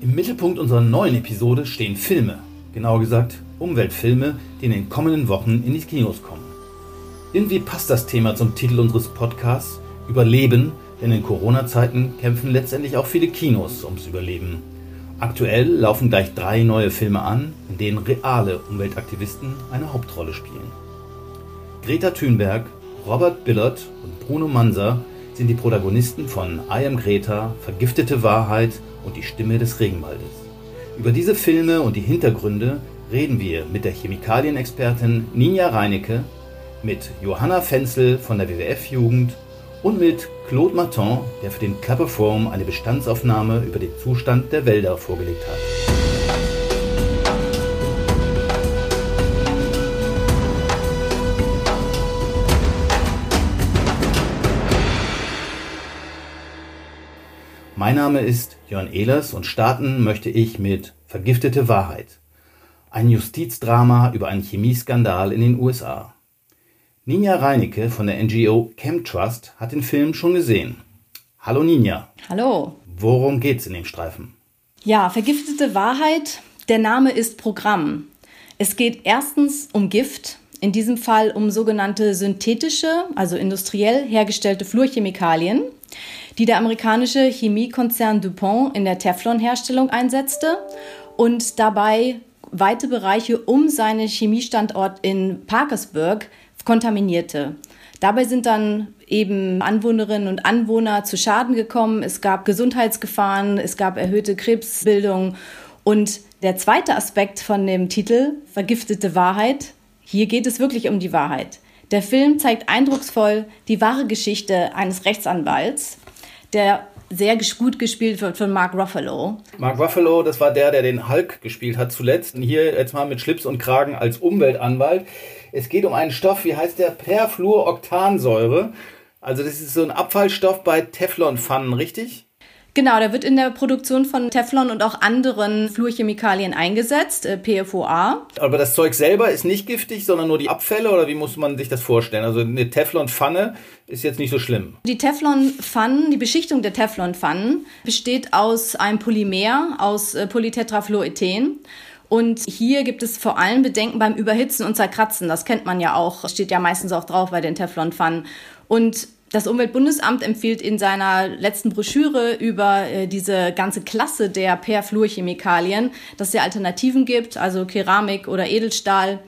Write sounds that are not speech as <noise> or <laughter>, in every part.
Im Mittelpunkt unserer neuen Episode stehen Filme, genauer gesagt Umweltfilme, die in den kommenden Wochen in die Kinos kommen. Irgendwie passt das Thema zum Titel unseres Podcasts Überleben, denn in Corona-Zeiten kämpfen letztendlich auch viele Kinos ums Überleben. Aktuell laufen gleich drei neue Filme an, in denen reale Umweltaktivisten eine Hauptrolle spielen. Greta Thunberg, Robert Billard und Bruno Manser sind die Protagonisten von I Am Greta, Vergiftete Wahrheit und die Stimme des Regenwaldes. Über diese Filme und die Hintergründe reden wir mit der Chemikalienexpertin Ninja Reinecke, mit Johanna Fenzel von der WWF-Jugend und mit Claude Martin, der für den Club eine Bestandsaufnahme über den Zustand der Wälder vorgelegt hat. Mein Name ist Jörn Ehlers und starten möchte ich mit Vergiftete Wahrheit. Ein Justizdrama über einen Chemieskandal in den USA. Ninja Reinecke von der NGO Chemtrust hat den Film schon gesehen. Hallo Ninja. Hallo. Worum geht's in dem Streifen? Ja, Vergiftete Wahrheit. Der Name ist Programm. Es geht erstens um Gift, in diesem Fall um sogenannte synthetische, also industriell hergestellte Fluorchemikalien die der amerikanische Chemiekonzern DuPont in der Teflonherstellung einsetzte und dabei weite Bereiche um seinen Chemiestandort in Parkersburg kontaminierte. Dabei sind dann eben Anwohnerinnen und Anwohner zu Schaden gekommen. Es gab Gesundheitsgefahren, es gab erhöhte Krebsbildung. Und der zweite Aspekt von dem Titel, Vergiftete Wahrheit, hier geht es wirklich um die Wahrheit. Der Film zeigt eindrucksvoll die wahre Geschichte eines Rechtsanwalts, der sehr gut gespielt wird von Mark Ruffalo. Mark Ruffalo, das war der, der den Hulk gespielt hat zuletzt. Und hier jetzt mal mit Schlips und Kragen als Umweltanwalt. Es geht um einen Stoff, wie heißt der? Perfluoroktansäure. Also das ist so ein Abfallstoff bei Teflonpfannen, richtig? Genau, der wird in der Produktion von Teflon und auch anderen Fluorchemikalien eingesetzt, äh, PFOA. Aber das Zeug selber ist nicht giftig, sondern nur die Abfälle oder wie muss man sich das vorstellen? Also eine Teflonpfanne ist jetzt nicht so schlimm. Die Teflonpfannen, die Beschichtung der Teflonpfannen besteht aus einem Polymer, aus äh, Polytetrafluorethen. Und hier gibt es vor allem Bedenken beim Überhitzen und Zerkratzen. Das kennt man ja auch, steht ja meistens auch drauf bei den Teflonpfannen. Und das Umweltbundesamt empfiehlt in seiner letzten Broschüre über äh, diese ganze Klasse der Perfluorchemikalien, dass es ja Alternativen gibt, also Keramik oder Edelstahl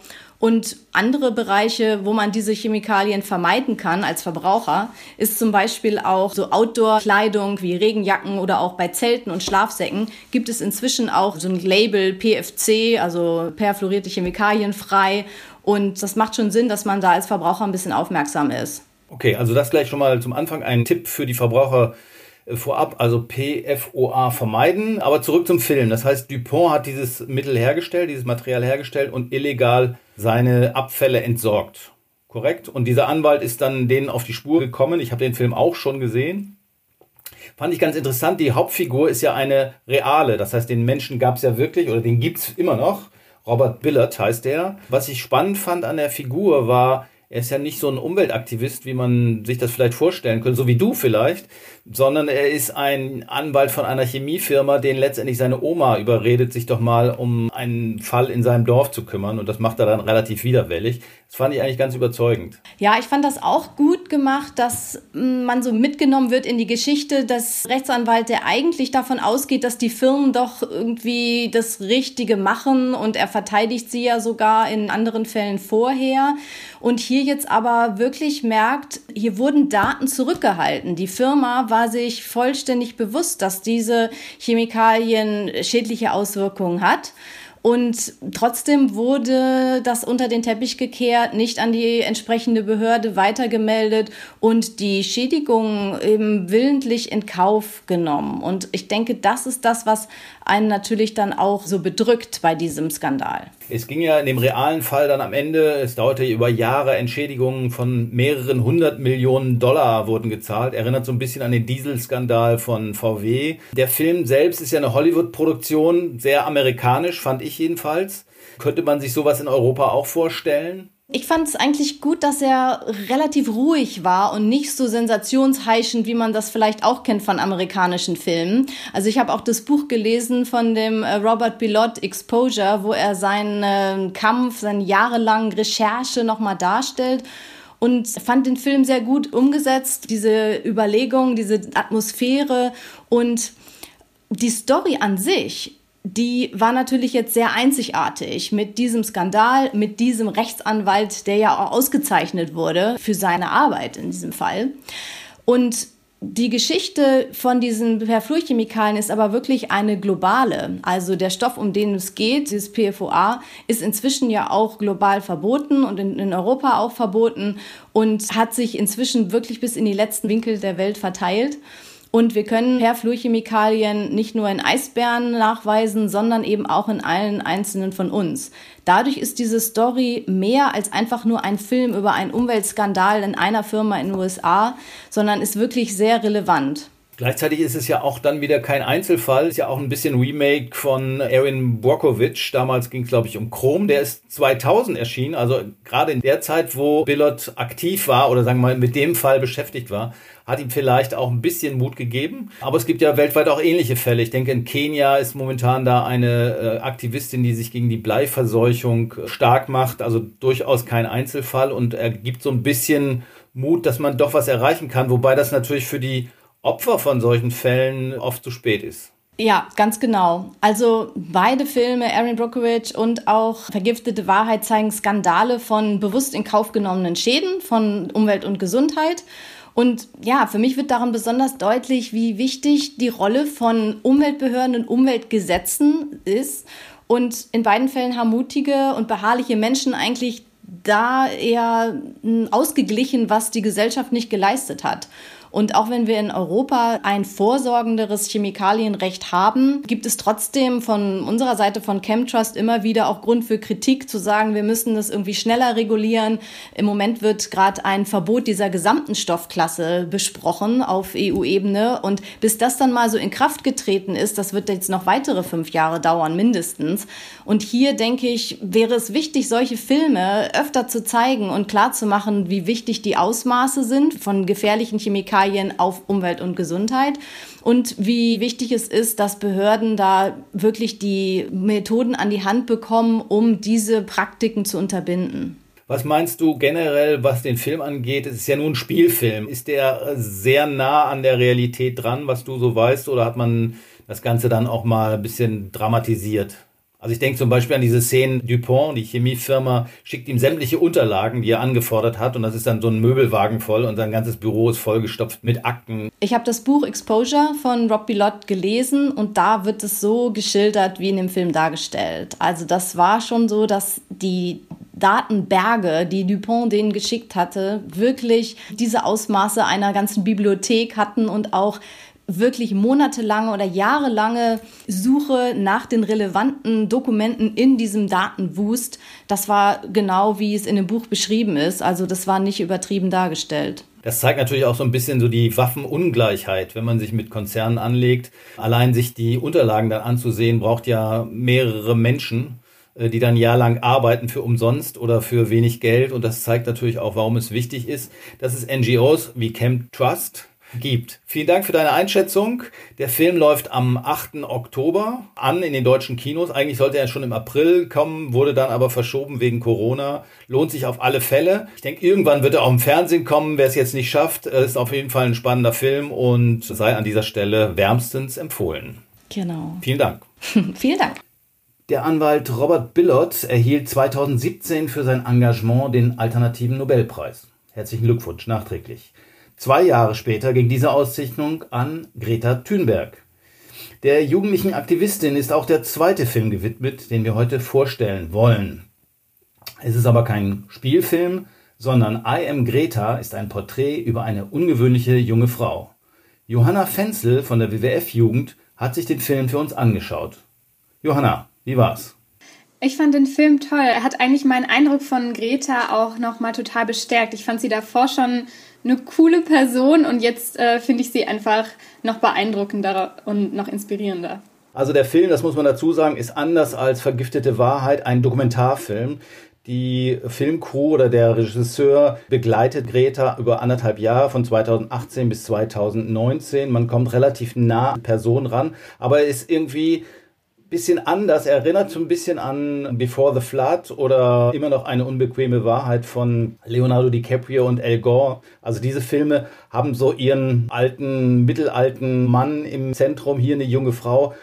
und andere Bereiche, wo man diese Chemikalien vermeiden kann als Verbraucher, ist zum Beispiel auch so Outdoor-Kleidung wie Regenjacken oder auch bei Zelten und Schlafsäcken gibt es inzwischen auch so ein Label PFC, also perfluorierte Chemikalien frei. Und das macht schon Sinn, dass man da als Verbraucher ein bisschen aufmerksam ist. Okay, also das gleich schon mal zum Anfang ein Tipp für die Verbraucher äh, vorab, also PFOA vermeiden. Aber zurück zum Film. Das heißt, Dupont hat dieses Mittel hergestellt, dieses Material hergestellt und illegal seine Abfälle entsorgt. Korrekt? Und dieser Anwalt ist dann denen auf die Spur gekommen. Ich habe den Film auch schon gesehen. Fand ich ganz interessant. Die Hauptfigur ist ja eine reale. Das heißt, den Menschen gab es ja wirklich oder den gibt es immer noch. Robert Billard heißt der. Was ich spannend fand an der Figur war, er ist ja nicht so ein Umweltaktivist, wie man sich das vielleicht vorstellen könnte, so wie du vielleicht, sondern er ist ein Anwalt von einer Chemiefirma, den letztendlich seine Oma überredet, sich doch mal um einen Fall in seinem Dorf zu kümmern. Und das macht er dann relativ widerwillig. Das fand ich eigentlich ganz überzeugend. Ja, ich fand das auch gut gemacht, dass man so mitgenommen wird in die Geschichte, dass Rechtsanwalt, der eigentlich davon ausgeht, dass die Firmen doch irgendwie das Richtige machen und er verteidigt sie ja sogar in anderen Fällen vorher. Und hier jetzt aber wirklich merkt, hier wurden Daten zurückgehalten. Die Firma war sich vollständig bewusst, dass diese Chemikalien schädliche Auswirkungen hat. Und trotzdem wurde das unter den Teppich gekehrt, nicht an die entsprechende Behörde weitergemeldet und die Schädigungen eben willentlich in Kauf genommen. Und ich denke, das ist das, was einen natürlich dann auch so bedrückt bei diesem Skandal. Es ging ja in dem realen Fall dann am Ende, es dauerte über Jahre, Entschädigungen von mehreren hundert Millionen Dollar wurden gezahlt. Erinnert so ein bisschen an den Dieselskandal von VW. Der Film selbst ist ja eine Hollywood-Produktion, sehr amerikanisch, fand ich jedenfalls. Könnte man sich sowas in Europa auch vorstellen? Ich fand es eigentlich gut, dass er relativ ruhig war und nicht so sensationsheischend, wie man das vielleicht auch kennt von amerikanischen Filmen. Also ich habe auch das Buch gelesen von dem äh, Robert Bilott Exposure, wo er seinen äh, Kampf, seine jahrelangen Recherche nochmal darstellt und fand den Film sehr gut umgesetzt, diese Überlegung, diese Atmosphäre und die Story an sich die war natürlich jetzt sehr einzigartig mit diesem Skandal, mit diesem Rechtsanwalt, der ja auch ausgezeichnet wurde für seine Arbeit in diesem Fall. Und die Geschichte von diesen Perfluorchemikalien ist aber wirklich eine globale. Also der Stoff, um den es geht, dieses PFOA, ist inzwischen ja auch global verboten und in, in, Europa auch verboten und hat sich inzwischen wirklich bis in die letzten Winkel der Welt verteilt. Und wir können Perfluorchemikalien nicht nur in Eisbären nachweisen, sondern eben auch in allen einzelnen von uns. Dadurch ist diese Story mehr als einfach nur ein Film über einen Umweltskandal in einer Firma in den USA, sondern ist wirklich sehr relevant. Gleichzeitig ist es ja auch dann wieder kein Einzelfall, ist ja auch ein bisschen Remake von Erin Brockovich. Damals ging es, glaube ich, um Chrom. Der ist 2000 erschienen, also gerade in der Zeit, wo Billot aktiv war oder sagen wir mal mit dem Fall beschäftigt war, hat ihm vielleicht auch ein bisschen Mut gegeben. Aber es gibt ja weltweit auch ähnliche Fälle. Ich denke, in Kenia ist momentan da eine äh, Aktivistin, die sich gegen die Bleiverseuchung stark macht. Also durchaus kein Einzelfall und er gibt so ein bisschen Mut, dass man doch was erreichen kann. Wobei das natürlich für die Opfer von solchen Fällen oft zu spät ist. Ja, ganz genau. Also beide Filme, Erin Brockovich und auch Vergiftete Wahrheit, zeigen Skandale von bewusst in Kauf genommenen Schäden von Umwelt und Gesundheit. Und ja, für mich wird daran besonders deutlich, wie wichtig die Rolle von Umweltbehörden und Umweltgesetzen ist. Und in beiden Fällen haben mutige und beharrliche Menschen eigentlich da eher ausgeglichen, was die Gesellschaft nicht geleistet hat. Und auch wenn wir in Europa ein vorsorgenderes Chemikalienrecht haben, gibt es trotzdem von unserer Seite von Chemtrust immer wieder auch Grund für Kritik zu sagen, wir müssen das irgendwie schneller regulieren. Im Moment wird gerade ein Verbot dieser gesamten Stoffklasse besprochen auf EU-Ebene. Und bis das dann mal so in Kraft getreten ist, das wird jetzt noch weitere fünf Jahre dauern, mindestens. Und hier denke ich, wäre es wichtig, solche Filme öfter zu zeigen und klarzumachen, wie wichtig die Ausmaße sind von gefährlichen Chemikalien Chemikalien auf Umwelt und Gesundheit und wie wichtig es ist, dass Behörden da wirklich die Methoden an die Hand bekommen, um diese Praktiken zu unterbinden. Was meinst du generell, was den Film angeht? Es ist ja nur ein Spielfilm. Ist der sehr nah an der Realität dran, was du so weißt, oder hat man das Ganze dann auch mal ein bisschen dramatisiert? Also ich denke zum Beispiel an diese Szenen, Dupont, die Chemiefirma, schickt ihm sämtliche Unterlagen, die er angefordert hat und das ist dann so ein Möbelwagen voll und sein ganzes Büro ist vollgestopft mit Akten. Ich habe das Buch Exposure von Rob Bilott gelesen und da wird es so geschildert, wie in dem Film dargestellt. Also das war schon so, dass die Datenberge, die Dupont denen geschickt hatte, wirklich diese Ausmaße einer ganzen Bibliothek hatten und auch wirklich monatelange oder jahrelange Suche nach den relevanten Dokumenten in diesem Datenwust. Das war genau, wie es in dem Buch beschrieben ist. Also das war nicht übertrieben dargestellt. Das zeigt natürlich auch so ein bisschen so die Waffenungleichheit, wenn man sich mit Konzernen anlegt. Allein sich die Unterlagen dann anzusehen, braucht ja mehrere Menschen, äh, die dann jahrelang arbeiten für umsonst oder für wenig Geld. Und das zeigt natürlich auch, warum es wichtig ist, dass es NGOs wie Camp Trust gibt. Vielen Dank für deine Einschätzung. Der Film läuft am 8. Oktober an in den deutschen Kinos. Eigentlich sollte er schon im April kommen, wurde dann aber verschoben wegen Corona. Lohnt sich auf alle Fälle. Ich denke, irgendwann wird er auch im Fernsehen kommen. Wer es jetzt nicht schafft, ist auf jeden Fall ein spannender Film und sei an dieser Stelle wärmstens empfohlen. Genau. Vielen Dank. <laughs> Vielen Dank. Der Anwalt Robert Billot erhielt 2017 für sein Engagement den Alternativen Nobelpreis. Herzlichen Glückwunsch nachträglich. Zwei Jahre später ging diese Auszeichnung an Greta Thunberg. Der jugendlichen Aktivistin ist auch der zweite Film gewidmet, den wir heute vorstellen wollen. Es ist aber kein Spielfilm, sondern I Am Greta ist ein Porträt über eine ungewöhnliche junge Frau. Johanna Fenzel von der WWF-Jugend hat sich den Film für uns angeschaut. Johanna, wie war's? Ich fand den Film toll. Er hat eigentlich meinen Eindruck von Greta auch nochmal total bestärkt. Ich fand sie davor schon eine coole Person und jetzt äh, finde ich sie einfach noch beeindruckender und noch inspirierender. Also der Film, das muss man dazu sagen, ist anders als Vergiftete Wahrheit ein Dokumentarfilm. Die Filmcrew oder der Regisseur begleitet Greta über anderthalb Jahre von 2018 bis 2019. Man kommt relativ nah an Person ran, aber er ist irgendwie bisschen anders. Er erinnert so ein bisschen an Before the Flood oder immer noch eine unbequeme Wahrheit von Leonardo DiCaprio und Al Gore. Also diese Filme haben so ihren alten, mittelalten Mann im Zentrum, hier eine junge Frau.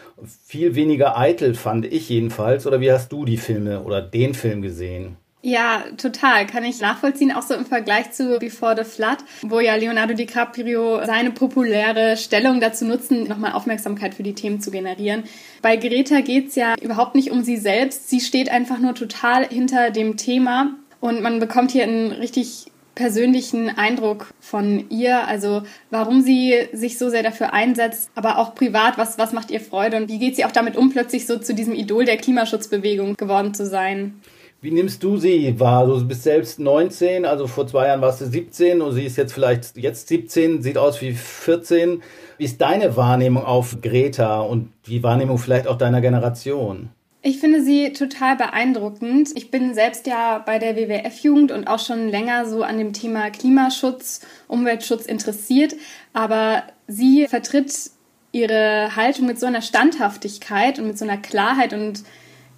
Viel weniger eitel fand ich jedenfalls. Oder wie hast du die Filme oder den Film gesehen? Ja, total. Kann ich nachvollziehen, auch so im Vergleich zu Before the Flood, wo ja Leonardo DiCaprio seine populäre Stellung dazu nutzen, nochmal Aufmerksamkeit für die Themen zu generieren. Bei Greta geht's ja überhaupt nicht um sie selbst. Sie steht einfach nur total hinter dem Thema und man bekommt hier einen richtig persönlichen Eindruck von ihr, also warum sie sich so sehr dafür einsetzt, aber auch privat, was, was macht ihr Freude und wie geht sie auch damit um, plötzlich so zu diesem Idol der Klimaschutzbewegung geworden zu sein. Wie nimmst du sie wahr? Du bist selbst 19, also vor zwei Jahren warst du 17 und sie ist jetzt vielleicht jetzt 17, sieht aus wie 14. Wie ist deine Wahrnehmung auf Greta und die Wahrnehmung vielleicht auch deiner Generation? Ich finde sie total beeindruckend. Ich bin selbst ja bei der WWF-Jugend und auch schon länger so an dem Thema Klimaschutz, Umweltschutz interessiert. Aber sie vertritt ihre Haltung mit so einer Standhaftigkeit und mit so einer Klarheit und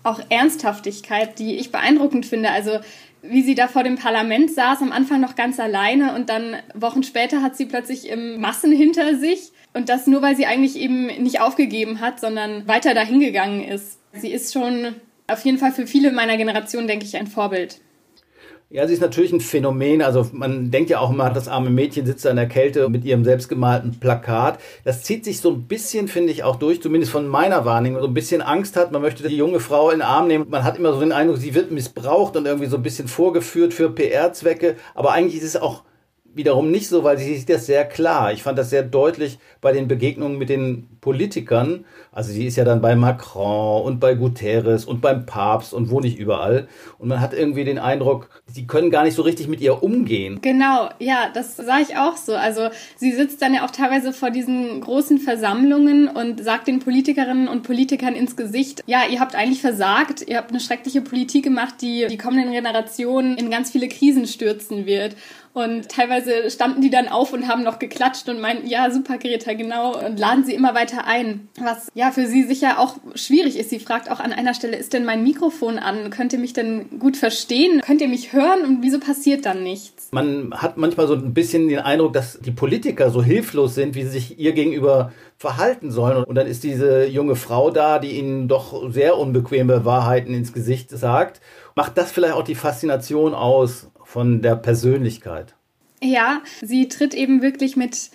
auch Ernsthaftigkeit, die ich beeindruckend finde. Also wie sie da vor dem Parlament saß, am Anfang noch ganz alleine und dann Wochen später hat sie plötzlich im Massen hinter sich. Und das nur, weil sie eigentlich eben nicht aufgegeben hat, sondern weiter dahingegangen ist. Sie ist schon auf jeden Fall für viele meiner Generation, denke ich, ein Vorbild. Ja, sie ist natürlich ein Phänomen. Also man denkt ja auch immer, das arme Mädchen sitzt da in der Kälte mit ihrem selbstgemalten Plakat. Das zieht sich so ein bisschen, finde ich, auch durch, zumindest von meiner Wahrnehmung, so ein bisschen Angst hat. Man möchte die junge Frau in den Arm nehmen. Man hat immer so den Eindruck, sie wird missbraucht und irgendwie so ein bisschen vorgeführt für PR-Zwecke. Aber eigentlich ist es auch wiederum nicht so, weil sie sieht das sehr klar. Ich fand das sehr deutlich bei den Begegnungen mit den Politikern. Also sie ist ja dann bei Macron und bei Guterres und beim Papst und wo nicht überall. Und man hat irgendwie den Eindruck, sie können gar nicht so richtig mit ihr umgehen. Genau, ja, das sah ich auch so. Also sie sitzt dann ja auch teilweise vor diesen großen Versammlungen und sagt den Politikerinnen und Politikern ins Gesicht, ja, ihr habt eigentlich versagt, ihr habt eine schreckliche Politik gemacht, die die kommenden Generationen in ganz viele Krisen stürzen wird. Und teilweise standen die dann auf und haben noch geklatscht und meinten, ja, super, Greta, genau, und laden sie immer weiter ein. Was ja für sie sicher auch schwierig ist. Sie fragt auch an einer Stelle, ist denn mein Mikrofon an? Könnt ihr mich denn gut verstehen? Könnt ihr mich hören? Und wieso passiert dann nichts? Man hat manchmal so ein bisschen den Eindruck, dass die Politiker so hilflos sind, wie sie sich ihr gegenüber verhalten sollen. Und dann ist diese junge Frau da, die ihnen doch sehr unbequeme Wahrheiten ins Gesicht sagt. Macht das vielleicht auch die Faszination aus von der Persönlichkeit. Ja, sie tritt eben wirklich mit,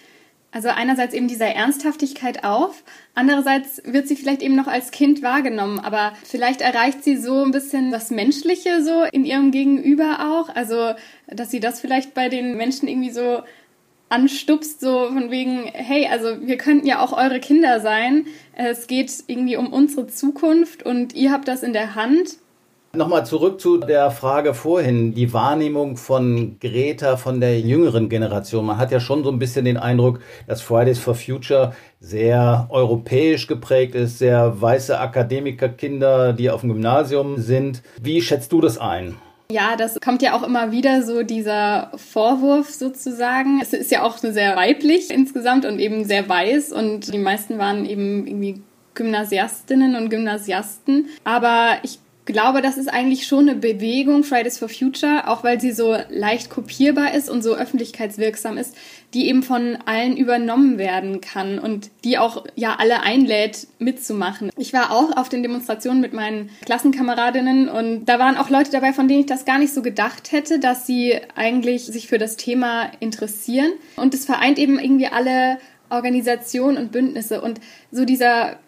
also einerseits eben dieser Ernsthaftigkeit auf, andererseits wird sie vielleicht eben noch als Kind wahrgenommen, aber vielleicht erreicht sie so ein bisschen das Menschliche so in ihrem Gegenüber auch, also dass sie das vielleicht bei den Menschen irgendwie so anstupst, so von wegen, hey, also wir könnten ja auch eure Kinder sein. Es geht irgendwie um unsere Zukunft und ihr habt das in der Hand Nochmal zurück zu der Frage vorhin, die Wahrnehmung von Greta von der jüngeren Generation. Man hat ja schon so ein bisschen den Eindruck, dass Fridays for Future sehr europäisch geprägt ist, sehr weiße Akademikerkinder, die auf dem Gymnasium sind. Wie schätzt du das ein? Ja, das kommt ja auch immer wieder so dieser Vorwurf sozusagen. Es ist ja auch sehr weiblich insgesamt und eben sehr weiß und die meisten waren eben irgendwie Gymnasiastinnen und Gymnasiasten. Aber ich glaube, das ist eigentlich schon eine Bewegung, Fridays for Future, auch weil sie so leicht kopierbar ist und so öffentlichkeitswirksam ist, die eben von allen übernommen werden kann und die auch ja alle einlädt, mitzumachen. Ich war auch auf den Demonstrationen mit meinen Klassenkameradinnen und da waren auch Leute dabei, von denen ich das gar nicht so gedacht hätte, dass sie eigentlich sich für das Thema interessieren. Und es vereint eben irgendwie alle Organisationen und Bündnisse und so dieser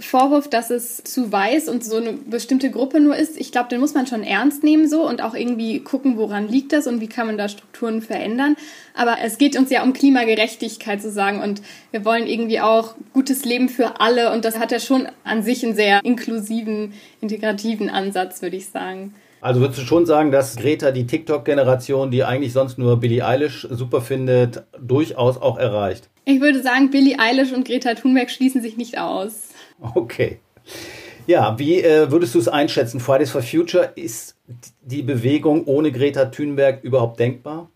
Vorwurf, dass es zu weiß und so eine bestimmte Gruppe nur ist, ich glaube, den muss man schon ernst nehmen so und auch irgendwie gucken, woran liegt das und wie kann man da Strukturen verändern. Aber es geht uns ja um Klimagerechtigkeit zu sagen und wir wollen irgendwie auch gutes Leben für alle und das hat ja schon an sich einen sehr inklusiven, integrativen Ansatz, würde ich sagen. Also würdest du schon sagen, dass Greta die TikTok-Generation, die eigentlich sonst nur Billie Eilish super findet, durchaus auch erreicht? Ich würde sagen, Billie Eilish und Greta Thunberg schließen sich nicht aus. <laughs> Okay. Ja, wie äh, würdest du es einschätzen? Fridays for Future, ist die Bewegung ohne Greta Thunberg überhaupt denkbar?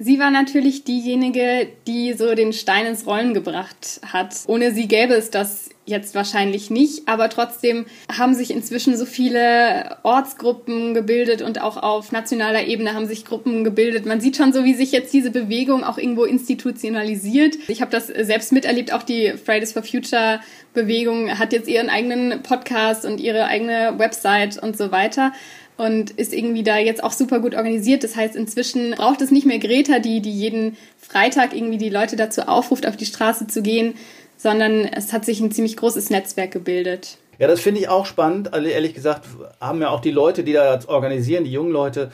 Sie war natürlich diejenige, die so den Stein ins Rollen gebracht hat. Ohne sie gäbe es das jetzt wahrscheinlich nicht, aber trotzdem haben sich inzwischen so viele Ortsgruppen gebildet und auch auf nationaler Ebene haben sich Gruppen gebildet. Man sieht schon so, wie sich jetzt diese Bewegung auch irgendwo institutionalisiert. Ich habe das selbst miterlebt, auch die Fridays for Future Bewegung hat jetzt ihren eigenen Podcast und ihre eigene Website und so weiter und ist irgendwie da jetzt auch super gut organisiert. Das heißt, inzwischen braucht es nicht mehr Greta, die, die jeden Freitag irgendwie die Leute dazu aufruft, auf die Straße zu gehen, sondern es hat sich ein ziemlich großes Netzwerk gebildet. Ja, das finde ich auch spannend. Also ehrlich gesagt haben ja auch die Leute, die da jetzt organisieren, die jungen Leute,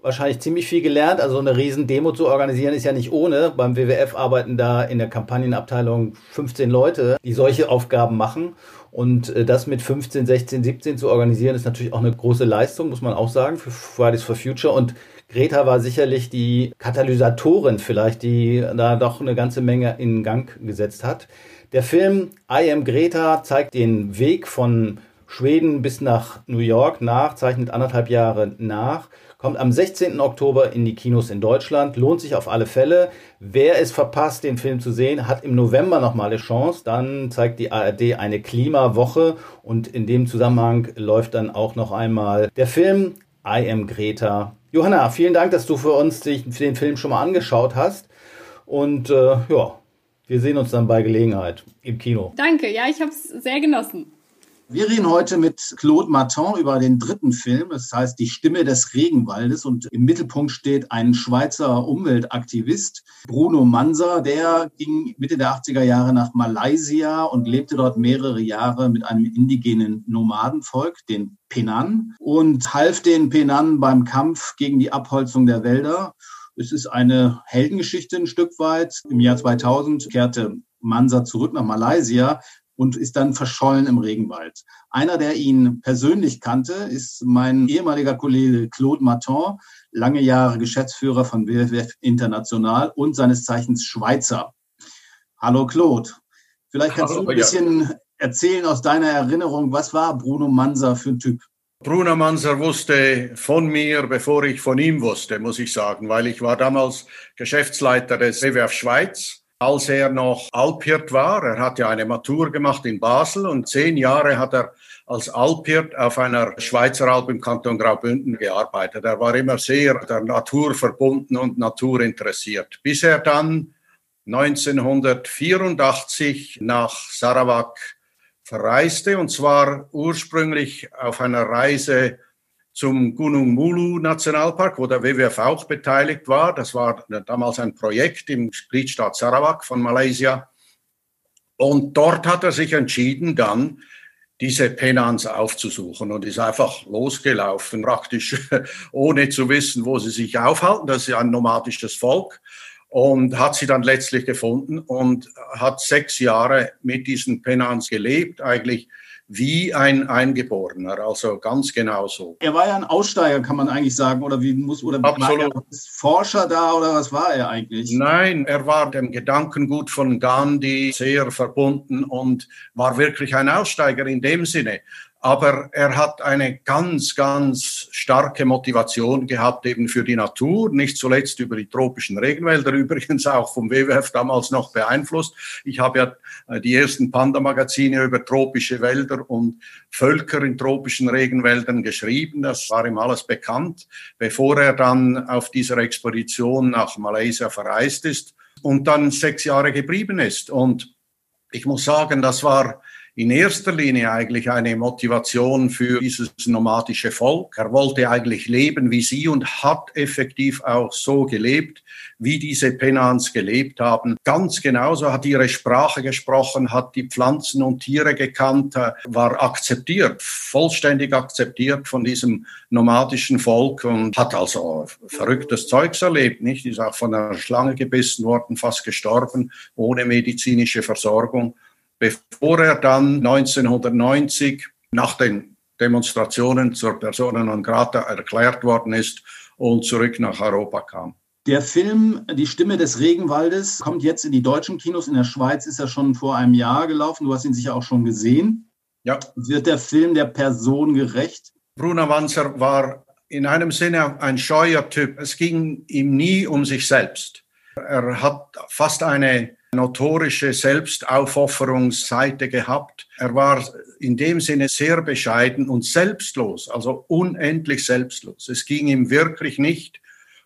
wahrscheinlich ziemlich viel gelernt. Also eine riesen Demo zu organisieren ist ja nicht ohne. Beim WWF arbeiten da in der Kampagnenabteilung 15 Leute, die solche Aufgaben machen. Und äh, das mit 15, 16, 17 zu organisieren, ist natürlich auch eine große Leistung, muss man auch sagen, für Fridays for Future. Und Greta war sicherlich die Katalysatorin vielleicht, die da doch eine ganze Menge in Gang gesetzt hat. Der Film I Am Greta zeigt den Weg von Schweden bis nach New York nach, zeichnet anderthalb Jahre nach Kommt am 16. Oktober in die Kinos in Deutschland. Lohnt sich auf alle Fälle. Wer es verpasst, den Film zu sehen, hat im November nochmal eine Chance. Dann zeigt die ARD eine Klimawoche und in dem Zusammenhang läuft dann auch noch einmal der Film I Am Greta. Johanna, vielen Dank, dass du für uns den Film schon mal angeschaut hast. Und äh, ja, wir sehen uns dann bei Gelegenheit im Kino. Danke, ja, ich habe es sehr genossen. Wir reden heute mit Claude Martin über den dritten Film. Das heißt Die Stimme des Regenwaldes. Und im Mittelpunkt steht ein Schweizer Umweltaktivist, Bruno Manser. Der ging Mitte der 80er Jahre nach Malaysia und lebte dort mehrere Jahre mit einem indigenen Nomadenvolk, den Penan, und half den Penan beim Kampf gegen die Abholzung der Wälder. Es ist eine Heldengeschichte ein Stück weit. Im Jahr 2000 kehrte Mansa zurück nach Malaysia, und ist dann verschollen im Regenwald. Einer, der ihn persönlich kannte, ist mein ehemaliger Kollege Claude Martin, lange Jahre Geschäftsführer von WWF International und seines Zeichens Schweizer. Hallo Claude. Vielleicht kannst Hallo, du ein bisschen ja. erzählen aus deiner Erinnerung, was war Bruno Manser für ein Typ? Bruno Manser wusste von mir, bevor ich von ihm wusste, muss ich sagen, weil ich war damals Geschäftsleiter des WWF Schweiz als er noch Alpirt war. Er hat ja eine Matur gemacht in Basel und zehn Jahre hat er als Alpirt auf einer Schweizer Alp im Kanton Graubünden gearbeitet. Er war immer sehr der Natur verbunden und Natur interessiert, bis er dann 1984 nach Sarawak verreiste und zwar ursprünglich auf einer Reise zum Gunung Mulu Nationalpark, wo der WWF auch beteiligt war. Das war damals ein Projekt im Gliedstaat Sarawak von Malaysia. Und dort hat er sich entschieden, dann diese Penans aufzusuchen und ist einfach losgelaufen, praktisch <laughs> ohne zu wissen, wo sie sich aufhalten. Das ist ein nomadisches Volk und hat sie dann letztlich gefunden und hat sechs Jahre mit diesen Penans gelebt, eigentlich wie ein Eingeborener, also ganz genau so. Er war ja ein Aussteiger, kann man eigentlich sagen, oder wie muss oder Absolut. war er Forscher da oder was war er eigentlich? Nein, er war dem Gedankengut von Gandhi sehr verbunden und war wirklich ein Aussteiger in dem Sinne aber er hat eine ganz, ganz starke Motivation gehabt eben für die Natur, nicht zuletzt über die tropischen Regenwälder, <laughs> übrigens auch vom WWF damals noch beeinflusst. Ich habe ja äh, die ersten Panda-Magazine über tropische Wälder und Völker in tropischen Regenwäldern geschrieben. Das war ihm alles bekannt, bevor er dann auf dieser Expedition nach Malaysia verreist ist und dann sechs Jahre geblieben ist. Und ich muss sagen, das war in erster Linie eigentlich eine Motivation für dieses nomadische Volk. Er wollte eigentlich leben wie sie und hat effektiv auch so gelebt, wie diese Penans gelebt haben. Ganz genauso hat ihre Sprache gesprochen, hat die Pflanzen und Tiere gekannt, äh, war akzeptiert, vollständig akzeptiert von diesem nomadischen Volk und hat also verrücktes Zeugs erlebt, nicht? Ist auch von einer Schlange gebissen worden, fast gestorben, ohne medizinische Versorgung bevor er dann 1990 nach den Demonstrationen zur Persona non grata erklärt worden ist und zurück nach Europa kam. Der Film Die Stimme des Regenwaldes kommt jetzt in die deutschen Kinos. In der Schweiz ist er schon vor einem Jahr gelaufen. Du hast ihn sicher auch schon gesehen. Ja. Wird der Film der Person gerecht? Bruno Manzer war in einem Sinne ein scheuer Typ. Es ging ihm nie um sich selbst. Er hat fast eine notorische Selbstaufopferungsseite gehabt. Er war in dem Sinne sehr bescheiden und selbstlos, also unendlich selbstlos. Es ging ihm wirklich nicht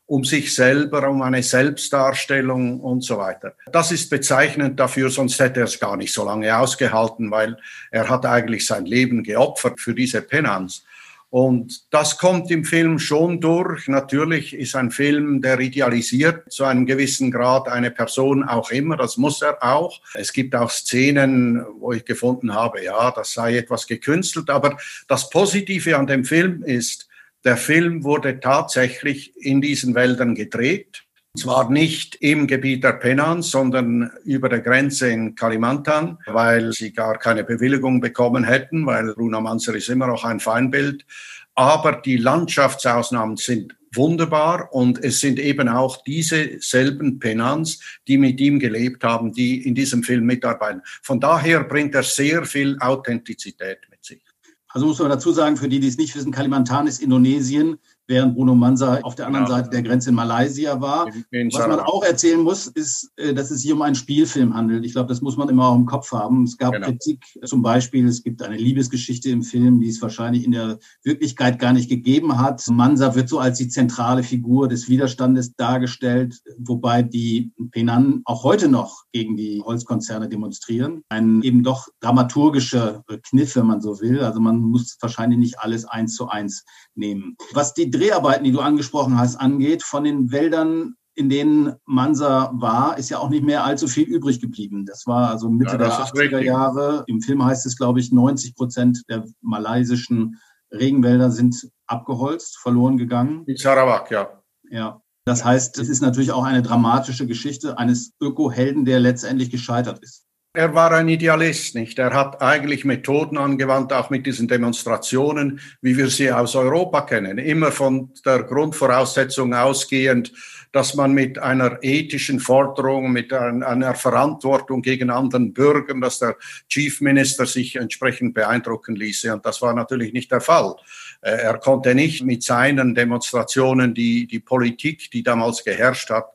um sich selber, um eine Selbstdarstellung und so weiter. Das ist bezeichnend dafür, sonst hätte er es gar nicht so lange ausgehalten, weil er hat eigentlich sein Leben geopfert für diese Penanz. Und das kommt im Film schon durch. Natürlich ist ein Film, der idealisiert zu einem gewissen Grad eine Person auch immer. Das muss er auch. Es gibt auch Szenen, wo ich gefunden habe, ja, das sei etwas gekünstelt. Aber das Positive an dem Film ist, der Film wurde tatsächlich in diesen Wäldern gedreht. Zwar nicht im Gebiet der Penans, sondern über der Grenze in Kalimantan, weil sie gar keine Bewilligung bekommen hätten, weil Bruno Manzer ist immer noch ein Feindbild. Aber die Landschaftsausnahmen sind wunderbar und es sind eben auch diese selben Penans, die mit ihm gelebt haben, die in diesem Film mitarbeiten. Von daher bringt er sehr viel Authentizität mit sich. Also muss man dazu sagen, für die, die es nicht wissen, Kalimantan ist Indonesien während Bruno Mansa auf der anderen ja. Seite der Grenze in Malaysia war. In Was man auch erzählen muss, ist, äh, dass es sich um einen Spielfilm handelt. Ich glaube, das muss man immer auch im Kopf haben. Es gab genau. Kritik, zum Beispiel, es gibt eine Liebesgeschichte im Film, die es wahrscheinlich in der Wirklichkeit gar nicht gegeben hat. Mansa wird so als die zentrale Figur des Widerstandes dargestellt, wobei die Penan auch heute noch gegen die Holzkonzerne demonstrieren. Ein eben doch dramaturgischer Kniff, wenn man so will. Also man muss wahrscheinlich nicht alles eins zu eins nehmen. Was die Dreharbeiten, die du angesprochen hast, angeht, von den Wäldern, in denen Mansa war, ist ja auch nicht mehr allzu viel übrig geblieben. Das war also Mitte ja, der 80er richtig. Jahre. Im Film heißt es, glaube ich, 90 Prozent der malaysischen Regenwälder sind abgeholzt, verloren gegangen. In Sarawak, ja. Ja. Das heißt, es ist natürlich auch eine dramatische Geschichte eines Öko-Helden, der letztendlich gescheitert ist. Er war ein Idealist, nicht? Er hat eigentlich Methoden angewandt, auch mit diesen Demonstrationen, wie wir sie aus Europa kennen. Immer von der Grundvoraussetzung ausgehend, dass man mit einer ethischen Forderung, mit einer Verantwortung gegen anderen Bürgern, dass der Chief Minister sich entsprechend beeindrucken ließe. Und das war natürlich nicht der Fall. Äh, er konnte nicht mit seinen Demonstrationen die, die Politik, die damals geherrscht hat,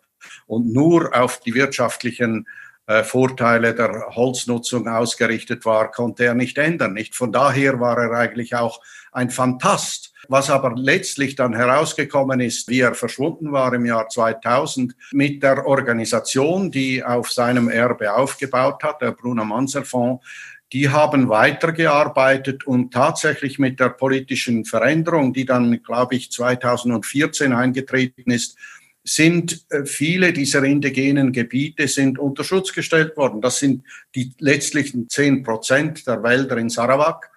und nur auf die wirtschaftlichen Vorteile der Holznutzung ausgerichtet war, konnte er nicht ändern. Nicht von daher war er eigentlich auch ein Fantast. Was aber letztlich dann herausgekommen ist, wie er verschwunden war im Jahr 2000 mit der Organisation, die auf seinem Erbe aufgebaut hat, der Bruno Manser Fonds, die haben weitergearbeitet und tatsächlich mit der politischen Veränderung, die dann, glaube ich, 2014 eingetreten ist, sind äh, viele dieser indigenen Gebiete sind unter Schutz gestellt worden. Das sind die letztlichen zehn Prozent der Wälder in Sarawak,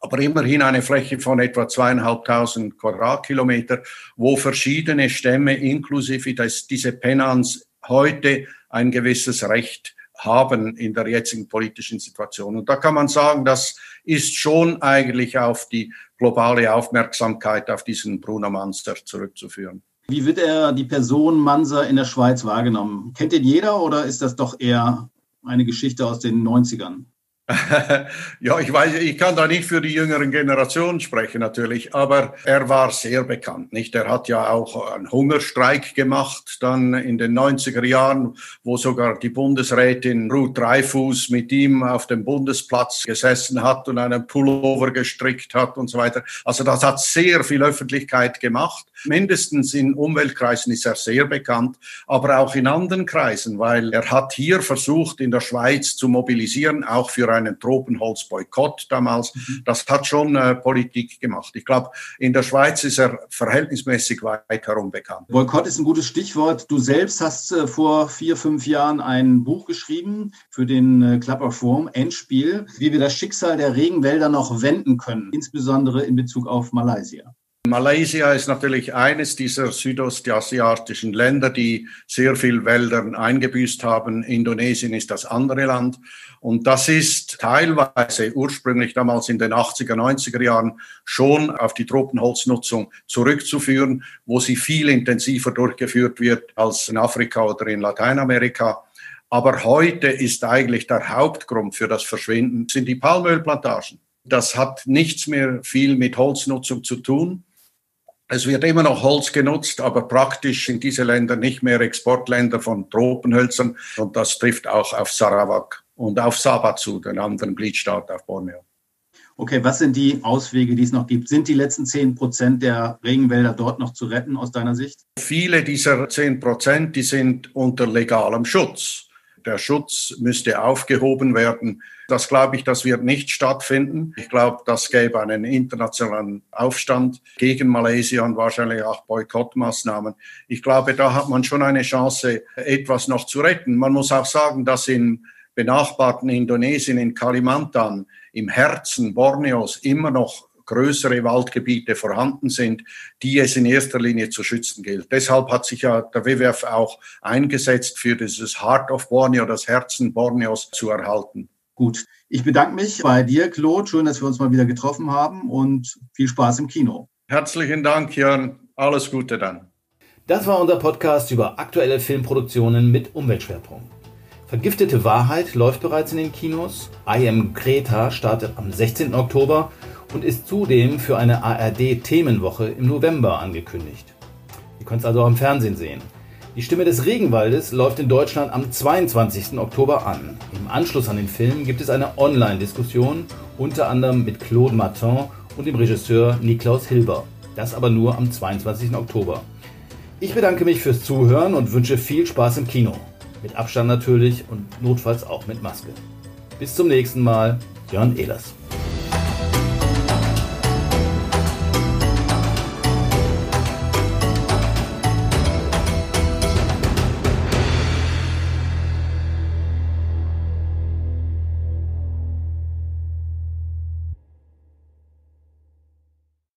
aber immerhin eine Fläche von etwa zweieinhalbtausend Quadratkilometer, wo verschiedene Stämme inklusive des, diese Penans heute ein gewisses Recht haben in der jetzigen politischen Situation. Und da kann man sagen, das ist schon eigentlich auf die globale Aufmerksamkeit auf diesen Bruno Monster zurückzuführen. Wie wird er die Person Manser in der Schweiz wahrgenommen? Kennt ihn jeder oder ist das doch eher eine Geschichte aus den 90ern? <laughs> ja, ich weiß, ich kann da nicht für die jüngeren Generationen sprechen natürlich, aber er war sehr bekannt, nicht? Er hat ja auch einen Hungerstreik gemacht, dann in den 90er Jahren, wo sogar die Bundesrätin Ruth Dreifuß mit ihm auf dem Bundesplatz gesessen hat und einen Pullover gestrickt hat und so weiter. Also das hat sehr viel Öffentlichkeit gemacht. Mindestens in Umweltkreisen ist er sehr bekannt, aber auch in anderen Kreisen, weil er hat hier versucht, in der Schweiz zu mobilisieren, auch für einen Tropenholzboykott damals. Mhm. Das hat schon äh, Politik gemacht. Ich glaube, in der Schweiz ist er verhältnismäßig weit herum bekannt. Boykott ist ein gutes Stichwort. Du selbst hast äh, vor vier, fünf Jahren ein Buch geschrieben für den äh, Club of Rome, Endspiel, wie wir das Schicksal der Regenwälder noch wenden können, insbesondere in Bezug auf Malaysia. Malaysia ist natürlich eines dieser südostasiatischen Länder, die sehr viel Wäldern eingebüßt haben. Indonesien ist das andere Land. Und das ist teilweise ursprünglich damals in den 80er, 90er Jahren schon auf die Tropenholznutzung zurückzuführen, wo sie viel intensiver durchgeführt wird als in Afrika oder in Lateinamerika. Aber heute ist eigentlich der Hauptgrund für das Verschwinden sind die Palmölplantagen. Das hat nichts mehr viel mit Holznutzung zu tun. Es wird immer noch Holz genutzt, aber praktisch sind diese Länder nicht mehr Exportländer von Tropenhölzern. Und das trifft auch auf Sarawak und auf Sabah zu, den anderen Gliedstaat auf Borneo. Okay, was sind die Auswege, die es noch gibt? Sind die letzten 10 Prozent der Regenwälder dort noch zu retten aus deiner Sicht? Viele dieser 10 Prozent, die sind unter legalem Schutz. Der Schutz müsste aufgehoben werden. Das glaube ich, das wird nicht stattfinden. Ich glaube, das gäbe einen internationalen Aufstand gegen Malaysia und wahrscheinlich auch Boykottmaßnahmen. Ich glaube, da hat man schon eine Chance, etwas noch zu retten. Man muss auch sagen, dass in benachbarten Indonesien, in Kalimantan, im Herzen Borneos immer noch größere Waldgebiete vorhanden sind, die es in erster Linie zu schützen gilt. Deshalb hat sich ja der WWF auch eingesetzt, für dieses Heart of Borneo, das Herzen Borneos zu erhalten. Gut, ich bedanke mich bei dir, Claude. Schön, dass wir uns mal wieder getroffen haben und viel Spaß im Kino. Herzlichen Dank, Jörn. Alles Gute dann. Das war unser Podcast über aktuelle Filmproduktionen mit Umweltschwerpunkt. Vergiftete Wahrheit läuft bereits in den Kinos. I Am Greta startet am 16. Oktober und ist zudem für eine ARD-Themenwoche im November angekündigt. Ihr könnt es also auch im Fernsehen sehen. Die Stimme des Regenwaldes läuft in Deutschland am 22. Oktober an. Im Anschluss an den Film gibt es eine Online-Diskussion, unter anderem mit Claude Martin und dem Regisseur Niklaus Hilber. Das aber nur am 22. Oktober. Ich bedanke mich fürs Zuhören und wünsche viel Spaß im Kino. Mit Abstand natürlich und notfalls auch mit Maske. Bis zum nächsten Mal, Jörn Ehlers.